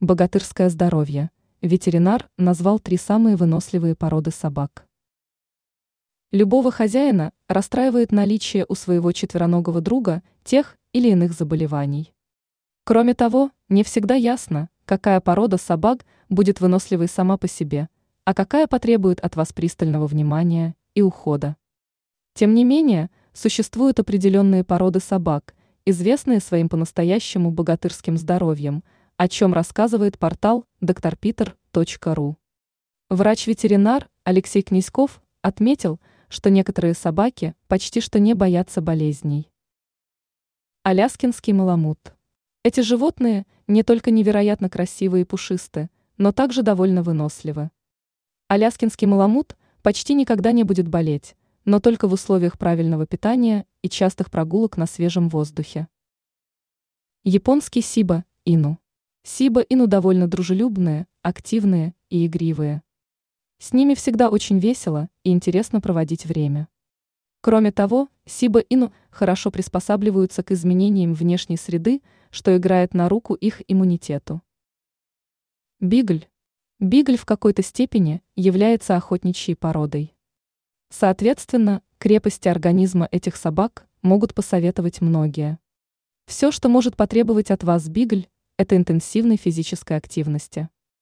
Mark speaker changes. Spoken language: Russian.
Speaker 1: Богатырское здоровье. Ветеринар назвал три самые выносливые породы собак. Любого хозяина расстраивает наличие у своего четвероногого друга тех или иных заболеваний. Кроме того, не всегда ясно, какая порода собак будет выносливой сама по себе, а какая потребует от вас пристального внимания и ухода. Тем не менее, существуют определенные породы собак, известные своим по-настоящему богатырским здоровьем, о чем рассказывает портал drpeter.ru. Врач-ветеринар Алексей Князьков отметил, что некоторые собаки почти что не боятся болезней. Аляскинский маламут. Эти животные не только невероятно красивые и пушистые, но также довольно выносливы. Аляскинский маламут почти никогда не будет болеть, но только в условиях правильного питания и частых прогулок на свежем воздухе. Японский сиба ину. Сиба ину довольно дружелюбные, активные и игривые. С ними всегда очень весело и интересно проводить время. Кроме того, сиба ину хорошо приспосабливаются к изменениям внешней среды, что играет на руку их иммунитету. Бигль. Бигль в какой-то степени является охотничьей породой. Соответственно, крепости организма этих собак могут посоветовать многие. Все, что может потребовать от вас бигль, это интенсивной физической активности.